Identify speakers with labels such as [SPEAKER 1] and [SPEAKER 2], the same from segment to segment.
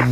[SPEAKER 1] Right,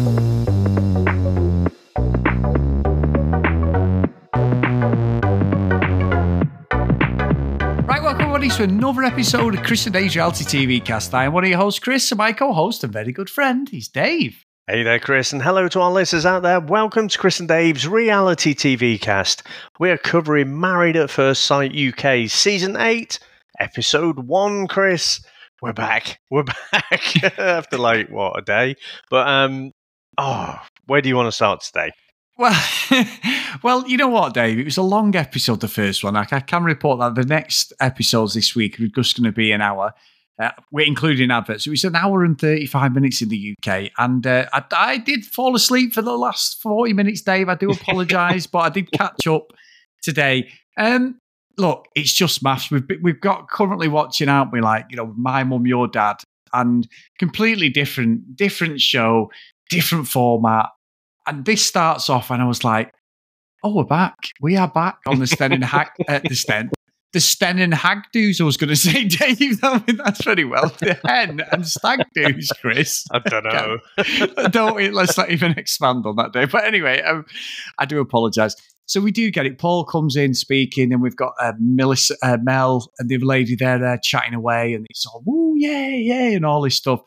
[SPEAKER 1] welcome everybody to another episode of Chris and Dave's Reality TV Cast. I am one of your hosts, Chris, and my co-host and very good friend he's Dave.
[SPEAKER 2] Hey there, Chris, and hello to our listeners out there. Welcome to Chris and Dave's reality TV cast. We are covering Married at First Sight UK Season 8, Episode 1, Chris. We're back. We're back after like, what, a day? But, um, oh, where do you want to start today?
[SPEAKER 1] Well, well, you know what, Dave? It was a long episode, the first one. I, I can report that the next episodes this week are just going to be an hour. Uh, we're including adverts. It was an hour and 35 minutes in the UK. And uh, I, I, did fall asleep for the last 40 minutes, Dave. I do apologise, but I did catch up today. Um, look, it's just MAFS. We've, we've got currently watching, aren't we? Like, you know, My Mum, Your Dad, and completely different, different show, different format. And this starts off, and I was like, oh, we're back. We are back on the Sten and Hack, uh, the Sten, the Sten and Hag do's, I was going to say, Dave. I mean, that's very well. The hen and stag do's, Chris.
[SPEAKER 2] I don't know.
[SPEAKER 1] don't let's not even expand on that, Dave. But anyway, um, I do apologise. So we do get it. Paul comes in speaking, and we've got uh, Melissa, uh, Mel and the other lady there, there chatting away, and it's all woo, yeah, yeah, and all this stuff.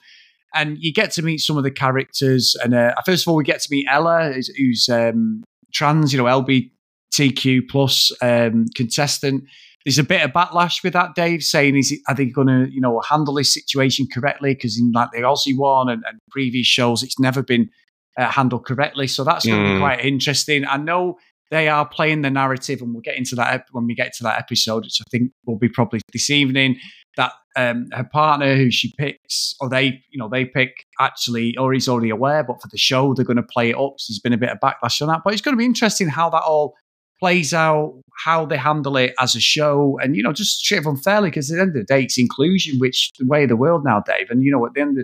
[SPEAKER 1] And you get to meet some of the characters. And uh, first of all, we get to meet Ella, who's, who's um, trans, you know, LBTQ plus um, contestant there's a bit of backlash with that, Dave, saying is are they going to you know handle this situation correctly? Because in like the Aussie one and, and previous shows, it's never been uh, handled correctly. So that's going to mm. be quite interesting. I know they are playing the narrative, and we'll get into that when we get to that episode, which I think will be probably this evening. That um, her partner, who she picks, or they, you know, they pick actually, or he's already aware, but for the show, they're going to play it up. So there's been a bit of backlash on that, but it's going to be interesting how that all plays out, how they handle it as a show, and you know, just treat everyone fairly. Because at the end of the day, it's inclusion, which the way of the world now, Dave. And you know, at the end of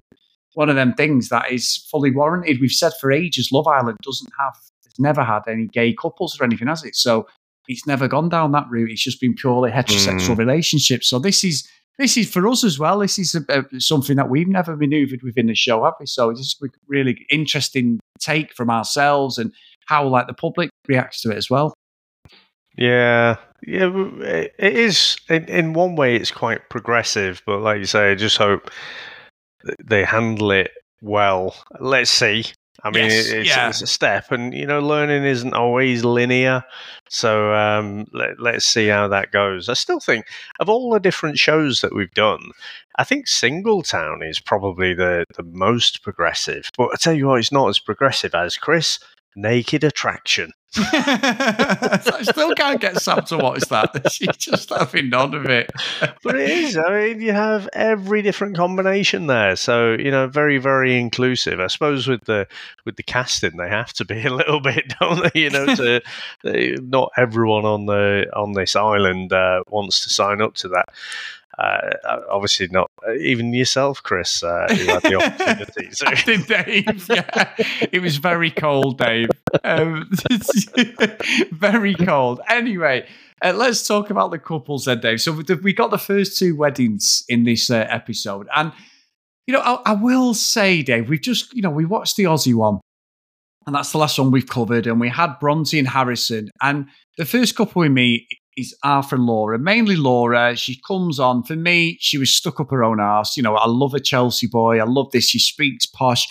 [SPEAKER 1] one of them things that is fully warranted. We've said for ages, Love Island doesn't have, it's never had any gay couples or anything, has it? So it's never gone down that route. It's just been purely heterosexual mm. relationships. So this is this is for us as well. This is a, a, something that we've never manoeuvred within the show, have we? So it's a really interesting take from ourselves and how like the public reacts to it as well.
[SPEAKER 2] Yeah, yeah, it is. In, in one way, it's quite progressive, but like you say, I just hope they handle it well. Let's see. I mean, yes, it's, yeah. it's, a step, and you know, learning isn't always linear. So um, let, let's see how that goes. I still think of all the different shows that we've done, I think Singletown is probably the the most progressive. But I tell you what, it's not as progressive as Chris Naked Attraction.
[SPEAKER 1] I still can't get Sam to watch that. She's just having none of it.
[SPEAKER 2] but it is. I mean, you have every different combination there, so you know, very, very inclusive. I suppose with the with the casting, they have to be a little bit, don't they? You know, to not everyone on the on this island uh, wants to sign up to that. Uh, uh, obviously not uh, even yourself, Chris. Uh, you had the opportunity.
[SPEAKER 1] So. did, Dave. Yeah, it was very cold, Dave. Um, very cold. Anyway, uh, let's talk about the couples then, Dave. So we got the first two weddings in this uh, episode, and you know, I, I will say, Dave, we've just you know we watched the Aussie one, and that's the last one we've covered, and we had Bronte and Harrison, and the first couple we meet is Arthur and Laura. Mainly Laura. She comes on. For me, she was stuck up her own arse. You know, I love a Chelsea boy. I love this. She speaks posh.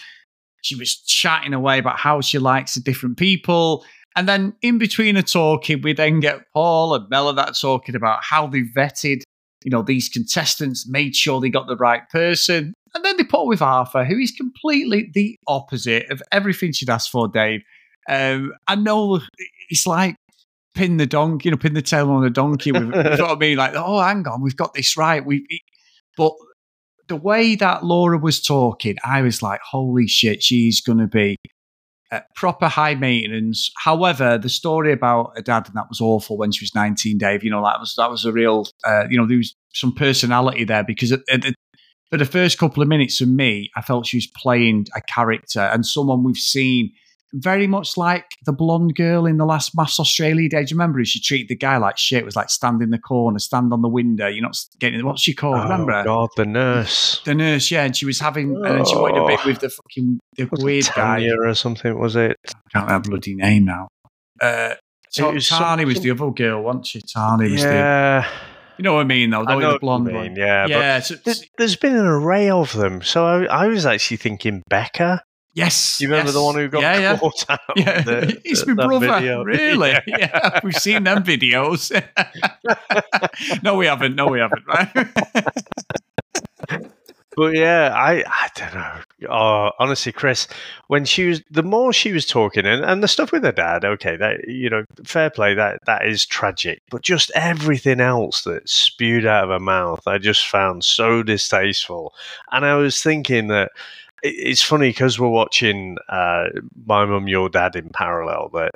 [SPEAKER 1] She was chatting away about how she likes the different people. And then in between her talking, we then get Paul and Mela that talking about how they vetted, you know, these contestants, made sure they got the right person. And then they put with Arthur, who is completely the opposite of everything she'd asked for, Dave. Um, I know it's like pin the donkey, you know, pin the tail on the donkey. With, you know what I mean? Like, oh, hang on, we've got this right. We, but the way that Laura was talking, I was like, holy shit, she's going to be proper high maintenance. However, the story about her dad and that was awful when she was 19, Dave. You know, that was that was a real, uh, you know, there was some personality there because at, at, for the first couple of minutes of me, I felt she was playing a character and someone we've seen very much like the blonde girl in the last MAFS Australia Day. Do you remember? She treated the guy like shit. It was like stand in the corner, stand on the window. You're not getting what's she called?
[SPEAKER 2] Oh,
[SPEAKER 1] remember?
[SPEAKER 2] God, the nurse.
[SPEAKER 1] The nurse, yeah, and she was having, and then she wanted a bit
[SPEAKER 2] Oh.
[SPEAKER 1] with the fucking the
[SPEAKER 2] Was
[SPEAKER 1] weird guy.
[SPEAKER 2] Or something, was it?
[SPEAKER 1] I can't remember bloody name now. Uh, so
[SPEAKER 2] It was some-
[SPEAKER 1] was the other girl, wasn't she? Tani was the, you know what I mean, though.
[SPEAKER 2] I
[SPEAKER 1] The,
[SPEAKER 2] know
[SPEAKER 1] the blonde
[SPEAKER 2] you
[SPEAKER 1] one.
[SPEAKER 2] mean, yeah. but
[SPEAKER 1] yeah. So,
[SPEAKER 2] There's, there's been an array of them. So I, I was actually thinking Becca.
[SPEAKER 1] Yes.
[SPEAKER 2] You remember
[SPEAKER 1] yes.
[SPEAKER 2] the one who got
[SPEAKER 1] yeah, yeah.
[SPEAKER 2] out?
[SPEAKER 1] Yeah,
[SPEAKER 2] the-
[SPEAKER 1] it's
[SPEAKER 2] the-
[SPEAKER 1] my brother.
[SPEAKER 2] video?
[SPEAKER 1] Really?
[SPEAKER 2] Yeah.
[SPEAKER 1] Yeah. we've seen them videos. no, we haven't. No, we haven't. Right?
[SPEAKER 2] But yeah, I I don't know. Oh, honestly, Chris, when she was the more she was talking, and, and the stuff with her dad, okay, that you know, fair play, that that is tragic. But just everything else that spewed out of her mouth, I just found so distasteful. And I was thinking that it's funny because we're watching uh, my mum, your dad in parallel. That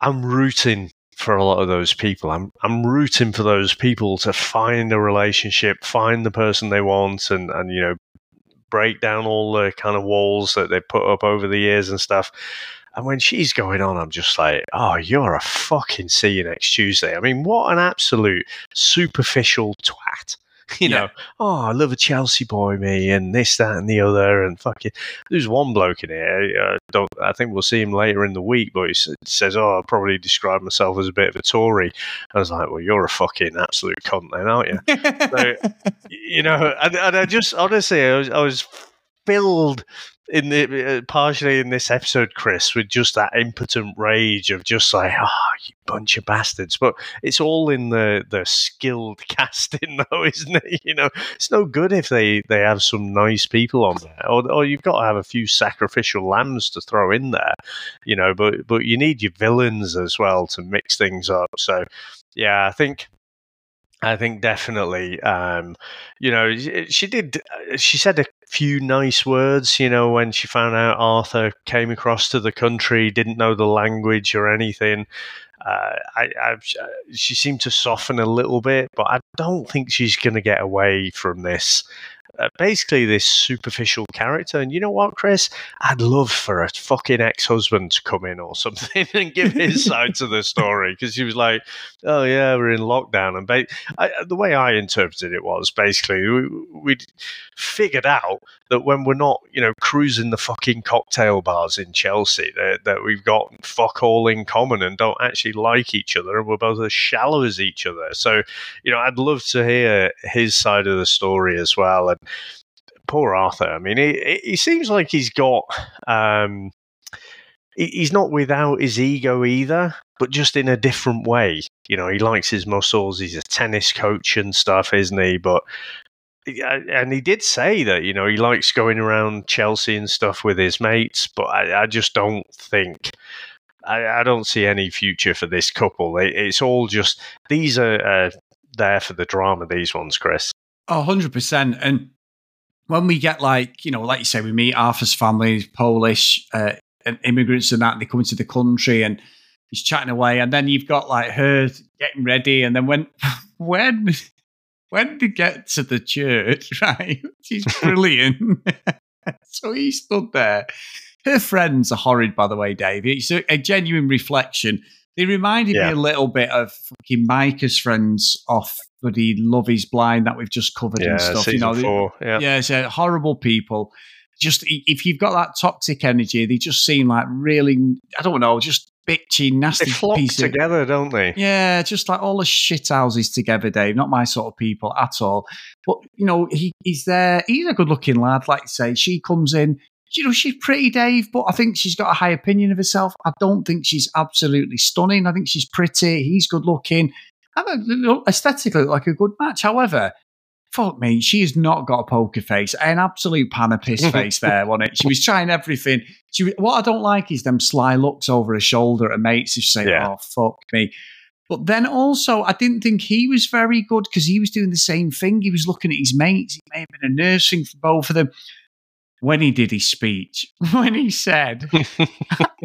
[SPEAKER 2] I'm rooting for a lot of those people. I'm I'm rooting for those people to find a relationship, find the person they want, and and you know break down all the kind of walls that they put up over the years and stuff. And when she's going on, I'm just like, oh, you're a fucking see you next Tuesday. I mean, what an absolute superficial twat. You
[SPEAKER 1] Yeah.
[SPEAKER 2] know, oh, I love a Chelsea boy, me, and this, that, and the other, and fucking. There's one bloke in here. I don't I think we'll see him later in the week, but he says, "Oh, I probably describe myself as a bit of a Tory." I was like, "Well, you're a fucking absolute cunt, then, aren't you?" So, you know, and, and I just honestly, I was, I was filled in the uh, partially in this episode, Chris, with just that impotent rage of just like, oh, you bunch of bastards. But it's all in the the skilled casting, though, isn't it? You know, it's no good if they they have some nice people on there, or, or you've got to have a few sacrificial lambs to throw in there, you know. But but you need your villains as well to mix things up. So, yeah, I think. I think definitely, um, you know, she did. She said a few nice words, you know, when she found out Arthur came across to the country, didn't know the language or anything. Uh, I, I, she seemed to soften a little bit, but I don't think she's going to get away from this. Uh, basically, this superficial character. And you know what, Chris? I'd love for a fucking ex husband to come in or something and give his side to the story because she was like, oh, yeah, we're in lockdown. And ba- I, the way I interpreted it was basically we, we'd figured out that when we're not, you know, cruising the fucking cocktail bars in Chelsea, that, that we've got fuck all in common and don't actually like each other, and we're both as shallow as each other. So, you know, I'd love to hear his side of the story as well. And poor Arthur, I mean, he, he seems like he's got. Um, he- he's not without his ego either, but just in a different way. You know, he likes his muscles. He's a tennis coach and stuff, isn't he? But and he did say that you know he likes going around Chelsea and stuff with his mates, but I, I just don't think I, I don't see any future for this couple. It, it's all just these are uh, there for the drama. These ones, Chris.
[SPEAKER 1] Oh, 100%. And when we get like, you know, like you say, we meet Arthur's family, Polish, uh, immigrants and that, and they come into the country and he's chatting away. And then you've got like her getting ready. And then when, when, when they get to the church, right, she's brilliant. so he stood there. Her friends are horrid, by the way, Dave. It's a, a genuine reflection. They reminded
[SPEAKER 2] Yeah.
[SPEAKER 1] me a little bit of fucking Micah's friends off bloody Love is Blind that we've just covered
[SPEAKER 2] Yeah,
[SPEAKER 1] and stuff. you know,
[SPEAKER 2] four. Yeah,
[SPEAKER 1] yeah, uh, horrible people. Just if you've got that toxic energy, they just seem like really, I don't know, just bitchy, nasty.
[SPEAKER 2] they flock
[SPEAKER 1] piece of
[SPEAKER 2] together, don't they?
[SPEAKER 1] yeah, just like all the shit houses together, Dave. Not my sort of people at all. But you know, he, he's there. He's a good-looking lad, like you say. She comes in. You know, she's pretty, Dave, but I think she's got a high opinion of herself. I don't think she's absolutely stunning. I think she's pretty. He's good-looking. I think they look aesthetically like a good match. However, fuck me, she has not got a poker face, an absolute pan of piss mm-hmm. face there, wasn't it? She was trying everything. She, was- what I don't like is them sly looks over her shoulder at mates who say,
[SPEAKER 2] Yeah.
[SPEAKER 1] "Oh fuck me." But then also, I didn't think he was very good because he was doing the same thing. He was looking at his mates. He may have been a nursing for both of them. When he did his speech, when he said,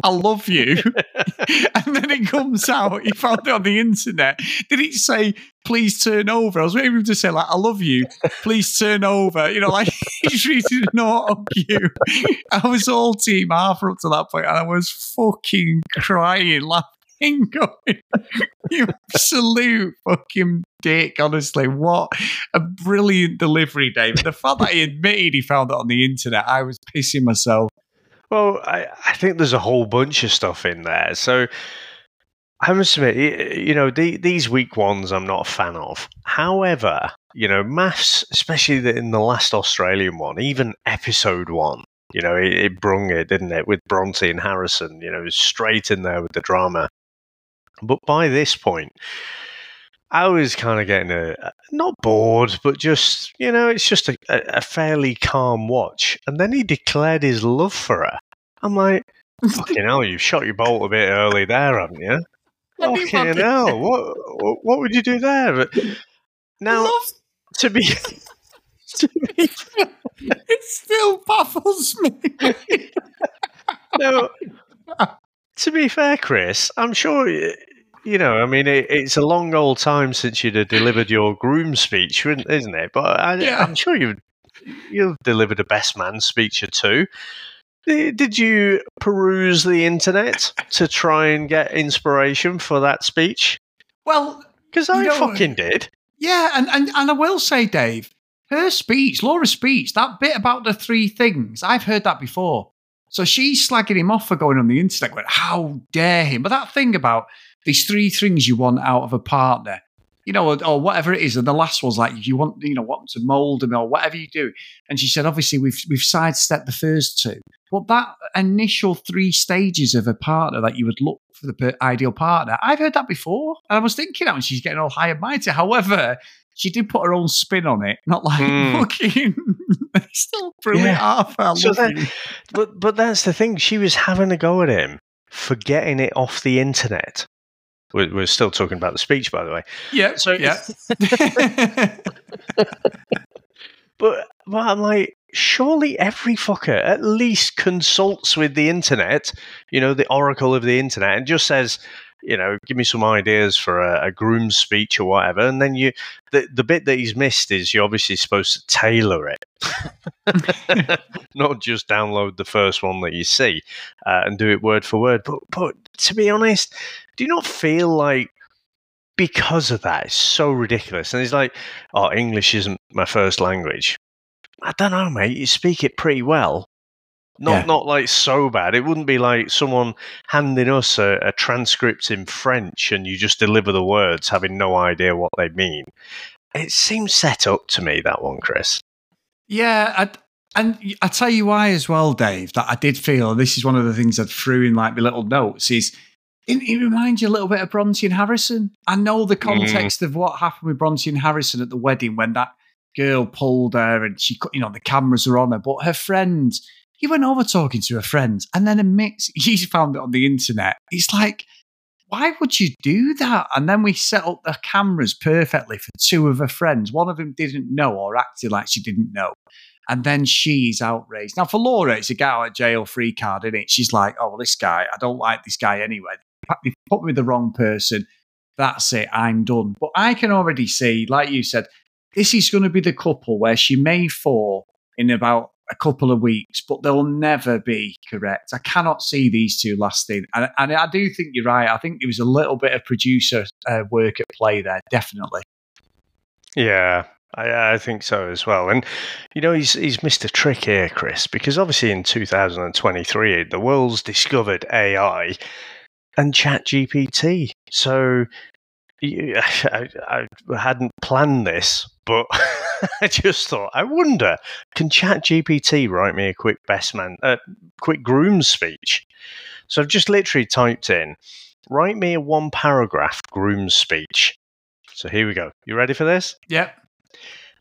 [SPEAKER 1] I love you, and then it comes out, he found it on the internet. Did he say, please turn over? I was waiting for him to say, like, I love you, please turn over. You know, like he's reading an hug you. I was all Team Arthur up to that point, and I was fucking crying, laughing going, you absolute fucking dick, honestly. What a brilliant delivery, David. The fact that he admitted he found it on the internet, I was pissing myself.
[SPEAKER 2] Well, I, I think there's a whole bunch of stuff in there. So I must admit, you know, the, these week ones I'm not a fan of. However, you know, MAFS, especially the, in the last Australian one, even episode one, you know, it, it brung it, didn't it, with Bronte and Harrison, you know, straight in there with the drama. But by this point, I was kind of getting a not bored, but just you know, it's just a, a fairly calm watch. And then he declared his love for her. I'm like, fucking hell, you've shot your bolt a bit early there, haven't you? Fucking hell, what, what would you do there? Now, love- to be, to be,
[SPEAKER 1] it still baffles me.
[SPEAKER 2] no, to be fair, Chris, I'm sure you know, I mean, it, it's a long old time since you'd have delivered your groom speech, isn't it? But I, yeah. I'm sure you've you've delivered a best man speech or two. Did you peruse the internet to try and get inspiration for that speech?
[SPEAKER 1] Well,
[SPEAKER 2] because I know, fucking did.
[SPEAKER 1] Yeah, and, and and I will say, Dave, her speech, Laura's speech, that bit about the three things, I've heard that before. So she's slagging him off for going on the internet, going, "How dare him!" But that thing about these three things you want out of a partner, you know, or, or, whatever it is. And the last was like, if you want, you know, want to mold them or whatever you do. And she said, obviously, we've we've sidestepped the first two, but that initial three stages of a partner that you would look for the ideal partner, I've heard that before. And I was thinking that when she's getting all high and mighty. However, she did put her own spin on it, not like mm. fucking still brilliant yeah. Arthur. So that,
[SPEAKER 2] but but that's the thing. She was having a go at him for getting it off the internet. We're, we're still talking about the speech, by the way.
[SPEAKER 1] Yeah. So yeah.
[SPEAKER 2] but but I'm like, surely every fucker at least consults with the internet, you know, the oracle of the internet, and just says, you know, give me some ideas for a, a groom's speech or whatever. And then you, the, the bit that he's missed is you're obviously supposed to tailor it, not just download the first one that you see uh, and do it word for word. But, but to be honest, do you not feel like because of that, it's so ridiculous? And he's like, oh, English isn't my first language. I don't know, mate. You speak it pretty well. Not yeah. not like so bad. It wouldn't be like someone handing us a, a, transcript in French and you just deliver the words having no idea what they mean. It seems set up to me that one, Chris.
[SPEAKER 1] Yeah, I, and I tell you why as well, Dave. That I did feel this is one of the things I threw in like my little notes is. It, it reminds you a little bit of Bronte and Harrison. I know the mm. context mm. of what happened with Bronte and Harrison at the wedding when that girl pulled her and she, you know, the cameras were on her, but her friends he went over talking to her friends and then admits he's found it on the internet. It's like, why would you do that? And then we set up the cameras perfectly for two of her friends. One of them didn't know or acted like she didn't know. And then she's outraged. Now, for Laura, it's a get out of jail free card, isn't it? She's like, oh, well, this guy, I don't like this guy anyway. They put me with the wrong person. That's it. I'm done. But I can already see, like you said, this is going to be the couple where she may fall in about a couple of weeks, but they'll never be correct. I cannot see these two lasting. And, and I do think you're right. I think there was a little bit of producer uh, work at play there, definitely.
[SPEAKER 2] Yeah, I, I, think so as well. And, you know, he's, he's missed a trick here, Chris, because obviously in 2023, the world's discovered AI and ChatGPT. So I, I, I hadn't planned this, but I just thought, I wonder, can Chat GPT write me a quick best man, a uh, quick groom speech? So I've just literally typed in, write me a one paragraph groom speech. So here we go. You ready for this?
[SPEAKER 1] Yep.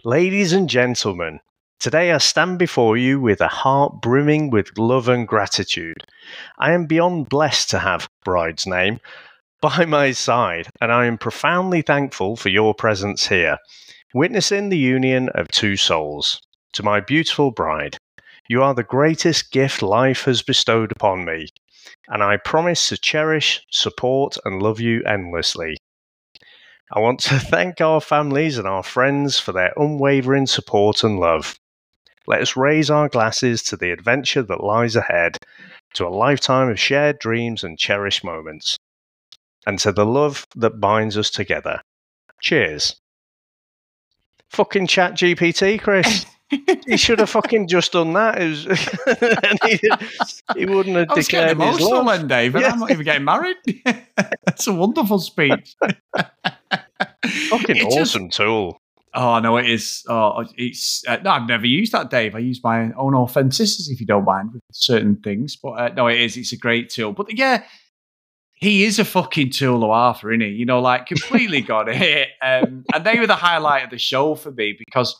[SPEAKER 2] Ladies and gentlemen, today I stand before you with a heart brimming with love and gratitude. I am beyond blessed to have bride's name by my side, and I am profoundly thankful for your presence here, witnessing the union of two souls. To my beautiful bride, You are the greatest gift life has bestowed upon me, and I promise to cherish, support, and love you endlessly. I want to thank our families and our friends for their unwavering support and love. Let us raise our glasses to the adventure that lies ahead, to a lifetime of shared dreams and cherished moments, and to the love that binds us together. Cheers. Fucking chat GPT, Chris. he should have fucking just done that. Was, he, he, wouldn't have
[SPEAKER 1] I was
[SPEAKER 2] declared
[SPEAKER 1] getting
[SPEAKER 2] his
[SPEAKER 1] emotional
[SPEAKER 2] love.
[SPEAKER 1] then, David.
[SPEAKER 2] Yeah.
[SPEAKER 1] I'm not even getting married. That's a wonderful speech.
[SPEAKER 2] Fucking
[SPEAKER 1] It just-
[SPEAKER 2] awesome tool.
[SPEAKER 1] Oh no, it is. Oh, it's. Uh, no, I've never used that, Dave. I use my own authenticity, if you don't mind, with certain things. But uh, no, it is. It's a great tool. But yeah, he is a fucking tool of Arthur, isn't he? You know, like completely got it. Um, and they were the highlight of the show for me because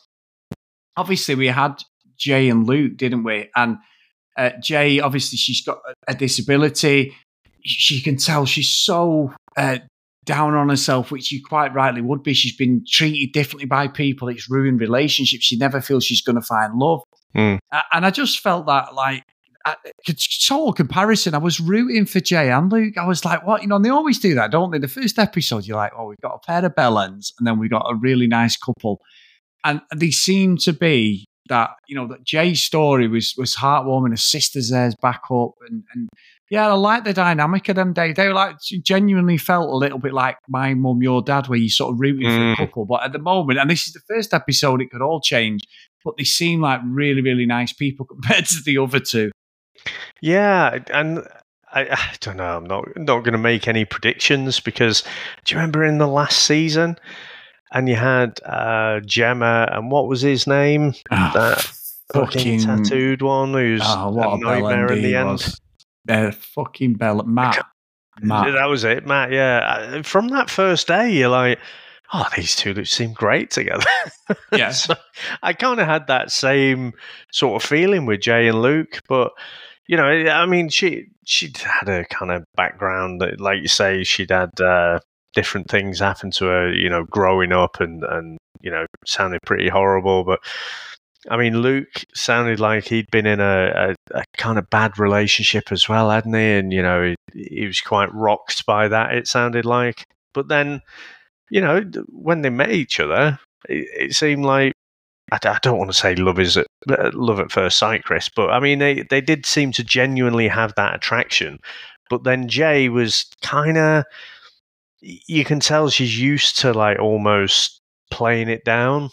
[SPEAKER 1] obviously we had Jay and Luke, didn't we? And uh, Jay, obviously, she's got a, a disability. She can tell she's so uh, down on herself, which she quite rightly would be. She's been treated differently by people. It's ruined relationships. She never feels she's going to find love.
[SPEAKER 2] Mm.
[SPEAKER 1] And I just felt that, like, I- total comparison. I was rooting for Jay and Luke. I was like, what? You know, and they always do that, don't they? The first episode, you're like, oh, we've got a pair of bellends, and then we got a really nice couple. And they seem to be that, you know, that Jay's story was was heartwarming. Her sister's there's back up. And, and yeah, I like the dynamic of them. They were like genuinely felt a little bit like my mum, your dad, where you sort of rooting for
[SPEAKER 2] Mm.
[SPEAKER 1] a couple. But at the moment, and this is the first episode, it could all change. But they seem like really, really nice people compared to the other two.
[SPEAKER 2] Yeah, and I, I don't know. I'm not not going to make any predictions because do you remember in the last season? And you had uh, Gemma, and what was his name? That fucking tattooed one who's
[SPEAKER 1] Oh, what
[SPEAKER 2] a
[SPEAKER 1] a
[SPEAKER 2] nightmare in the
[SPEAKER 1] he
[SPEAKER 2] end.
[SPEAKER 1] was. Uh, fucking bell, Matt. Matt.
[SPEAKER 2] That was it, Matt. Yeah, from that first day, you're like, oh, these two seem great together.
[SPEAKER 1] Yeah.
[SPEAKER 2] so I kind of had that same sort of feeling with Jay and Luke, but you know, I mean, she she'd had a kind of background that, like you say, she'd had uh, different things happen to her, you know, growing up, and and you know, sounded pretty horrible, but. I mean, Luke sounded like he'd been in a, a, a kind of bad relationship as well, hadn't he? And you know, he, he was quite rocked by that. It sounded like, but then, you know, when they met each other, it, it seemed like I don't want to say love is at, uh, love at first sight, Chris, but I mean, they they did seem to genuinely have that attraction. But then Jay was kind of, you can tell she's used to like almost playing it down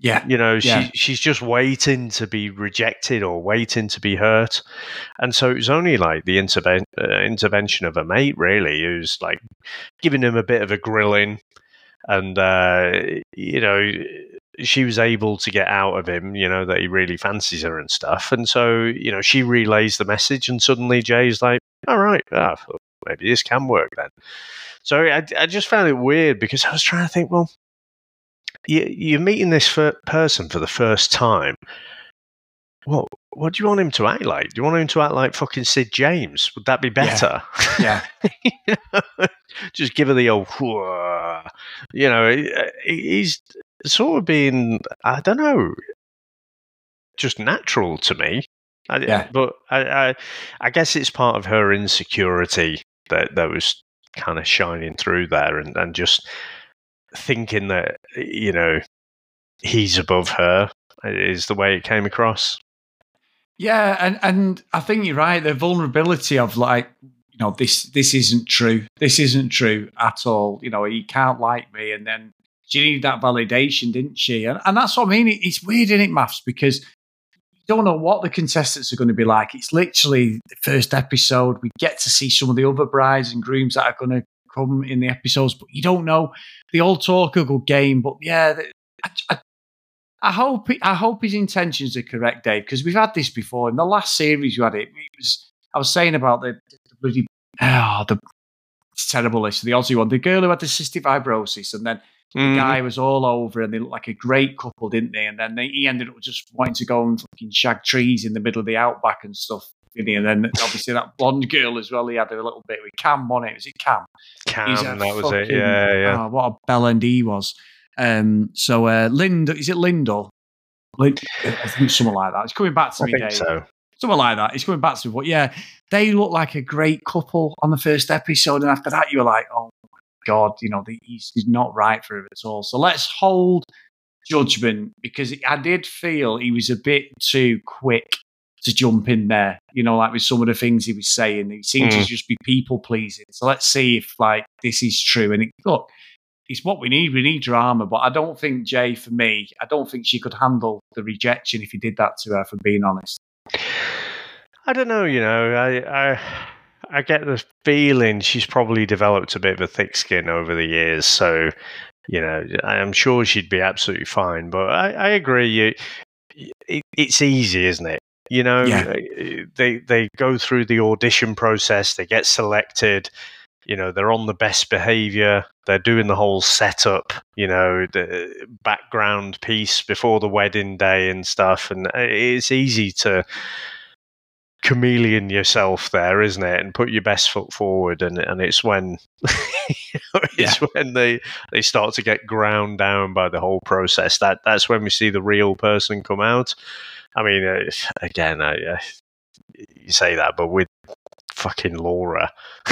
[SPEAKER 1] Yeah.
[SPEAKER 2] you know
[SPEAKER 1] Yeah.
[SPEAKER 2] she she's just waiting to be rejected or waiting to be hurt and so it was only like the interven- uh, intervention of a mate really who's like giving him a bit of a grilling and uh, you know she was able to get out of him you know that he really fancies her and stuff and so you know she relays the message and suddenly jay's like all right ah, maybe this can work then so I, I just found it weird because i was trying to think well you, you're meeting this fir- person for the first time. What what do you want him to act like? Do you want him to act like fucking Sid James? Would that be better?
[SPEAKER 1] Yeah.
[SPEAKER 2] You know? Just give her the old, "Whoa." you know, he's sort of being, I don't know, just natural to me. I,
[SPEAKER 1] Yeah.
[SPEAKER 2] But I, I, I guess it's part of her insecurity that that was kind of shining through there, and, and just thinking that you know he's above her is the way it came across.
[SPEAKER 1] Yeah, and and I think you're right. The vulnerability of like, you know, this this isn't true. This isn't true at all. You know, he can't like me, and then she needed that validation, didn't she? And and that's what I mean. It's weird, isn't it, MAFS? Because you don't know what the contestants are going to be like. It's literally the first episode. We get to see some of the other brides and grooms that are going to come in the episodes, but you don't know. They all talk a good game, but yeah, I, I, I hope I hope his intentions are correct, Dave, because we've had this before. In the last series, you had it. It was I was saying about the, the bloody oh, the it's terrible list, the Aussie one, the girl who had the cystic fibrosis, and then the
[SPEAKER 2] Mm.
[SPEAKER 1] guy was all over, and they looked like a great couple, didn't they? And then they, he ended up just wanting to go and fucking shag trees in the middle of the outback and stuff. Didn't he? And then obviously that blonde girl as well. He had a little bit with Cam on it. Was it Cam?
[SPEAKER 2] Cam,
[SPEAKER 1] He's a
[SPEAKER 2] that was it. Yeah, yeah.
[SPEAKER 1] Oh, what a bellend he was. Um, so uh, Lind, is it Lyndall? Like, I think something like that. It's coming back to
[SPEAKER 2] I
[SPEAKER 1] me,
[SPEAKER 2] think
[SPEAKER 1] Dave.
[SPEAKER 2] so.
[SPEAKER 1] Something like that. It's coming back to me. But yeah, they look like a great couple on the first episode. And after that, you were like, oh my God, you know, the, he's, he's not right for it at all. So let's hold judgment because I did feel he was a bit too quick to jump in there, you know, like with some of the things he was saying. He seemed to
[SPEAKER 2] Mm.
[SPEAKER 1] just be people pleasing. So let's see if like this is true. And it, look, it's what we need. We need drama, but I don't think Jay, for me, I don't think she could handle the rejection if he did that to her. For being honest,
[SPEAKER 2] I don't know. You know, I I I get the feeling she's probably developed a bit of a thick skin over the years. So, you know, I'm sure she'd be absolutely fine. But I, I agree. You, it, it's easy, isn't it? You know,
[SPEAKER 1] Yeah.
[SPEAKER 2] Eh, they they go through the audition process. They get selected. You know, they're on the best behavior. They're doing the whole setup. You know, the background piece before the wedding day and stuff. And eh, it's easy to chameleon yourself there, isn't it? And put your best foot forward, and and it's when it's when they they start to get ground down by the whole process. That that's when we see the real person come out. I mean, uh, again, I, uh, you say that, but with fucking Laura,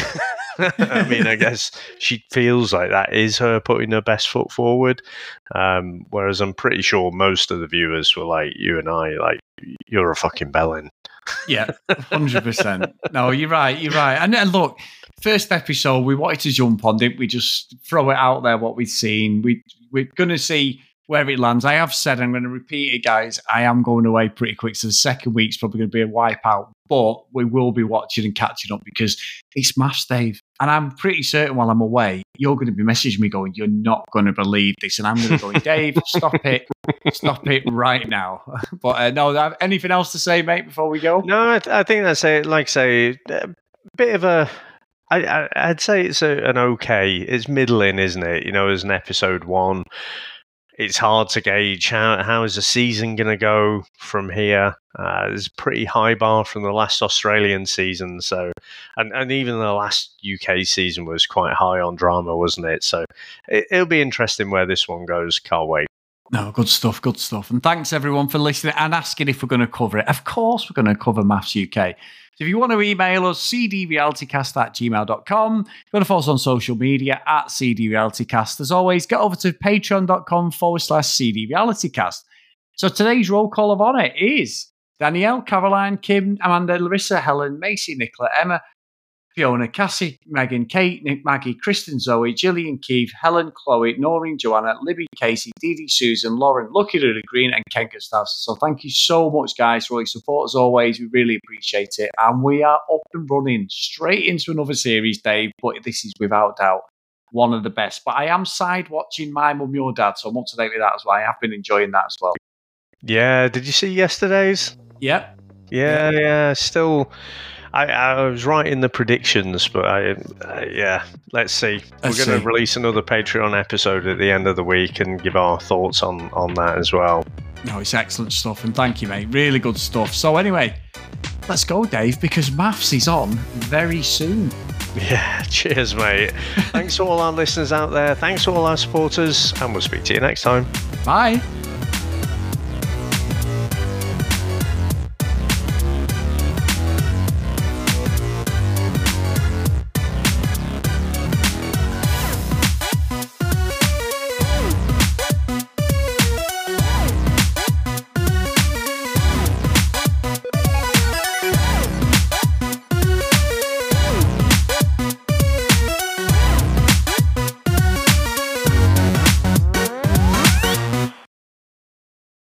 [SPEAKER 2] I mean, I guess she feels like that is her putting her best foot forward. Um, whereas I'm pretty sure most of the viewers were like you and I, like you're a fucking bellend.
[SPEAKER 1] Yeah, hundred percent. No, you're right. You're right. And, and look, first episode, we wanted to jump on, didn't we? Just throw it out there what we've seen. We we're gonna see where it lands. I have said I'm going to repeat it, guys. I am going away pretty quick, so the second week's probably going to be a wipeout. But we will be watching and catching up because it's MAFS, Dave. And I'm pretty certain while I'm away, you're going to be messaging me going, "You're not going to believe this," and I'm going to go, "Dave, stop it, stop it right now." But uh, no, anything else to say, mate, before we go?
[SPEAKER 2] No, I, th- I think that's a like say a bit of a. I, I, I'd say it's a, an okay. It's middling, isn't it? You know, as an episode one, it's hard to gauge how how is the season going to go from here. Uh, there's a pretty high bar from the last Australian season, so and and even the last UK season was quite high on drama, wasn't it? So it, it'll be interesting where this one goes. Can't wait.
[SPEAKER 1] No, good stuff, good stuff. And thanks everyone for listening and asking if we're going to cover it. Of course, we're going to cover MAFS UK. So if you want to email us, cdrealitycast at gmail.com. If you want to follow us on social media at cdrealitycast. As always, get over to patreon.com forward slash cdrealitycast. So today's roll call of honour is Danielle, Caroline, Kim, Amanda, Larissa, Helen, Macy, Nicola, Emma, Fiona, Cassie, Megan, Kate, Nick, Maggie, Kristen, Zoe, Gillian, Keith, Helen, Chloe, Noreen, Joanna, Libby, Casey, Dee Dee, Susan, Lauren, Lucky Luda Green, and Ken Gustavs. So thank you so much, guys, for all your support as always. We really appreciate it. And we are up and running straight into another series, Dave, but this is without doubt one of the best. But I am side watching My Mum, Your Dad, so I'm up to date with that as well. I have been enjoying that as well.
[SPEAKER 2] Yeah, did you see yesterday's?
[SPEAKER 1] Yep.
[SPEAKER 2] Yeah, yeah. Still, I, I was right in the predictions, but I, uh, yeah. Let's see.
[SPEAKER 1] Let's
[SPEAKER 2] We're going to release another Patreon episode at the end of the week and give our thoughts on on that as well.
[SPEAKER 1] No, it's excellent stuff. And thank you, mate. Really good stuff. So, anyway, let's go, Dave, because MAFS is on very soon.
[SPEAKER 2] Yeah. Cheers, mate. Thanks to all our listeners out there. Thanks to all our supporters, and we'll speak to you next time.
[SPEAKER 1] Bye.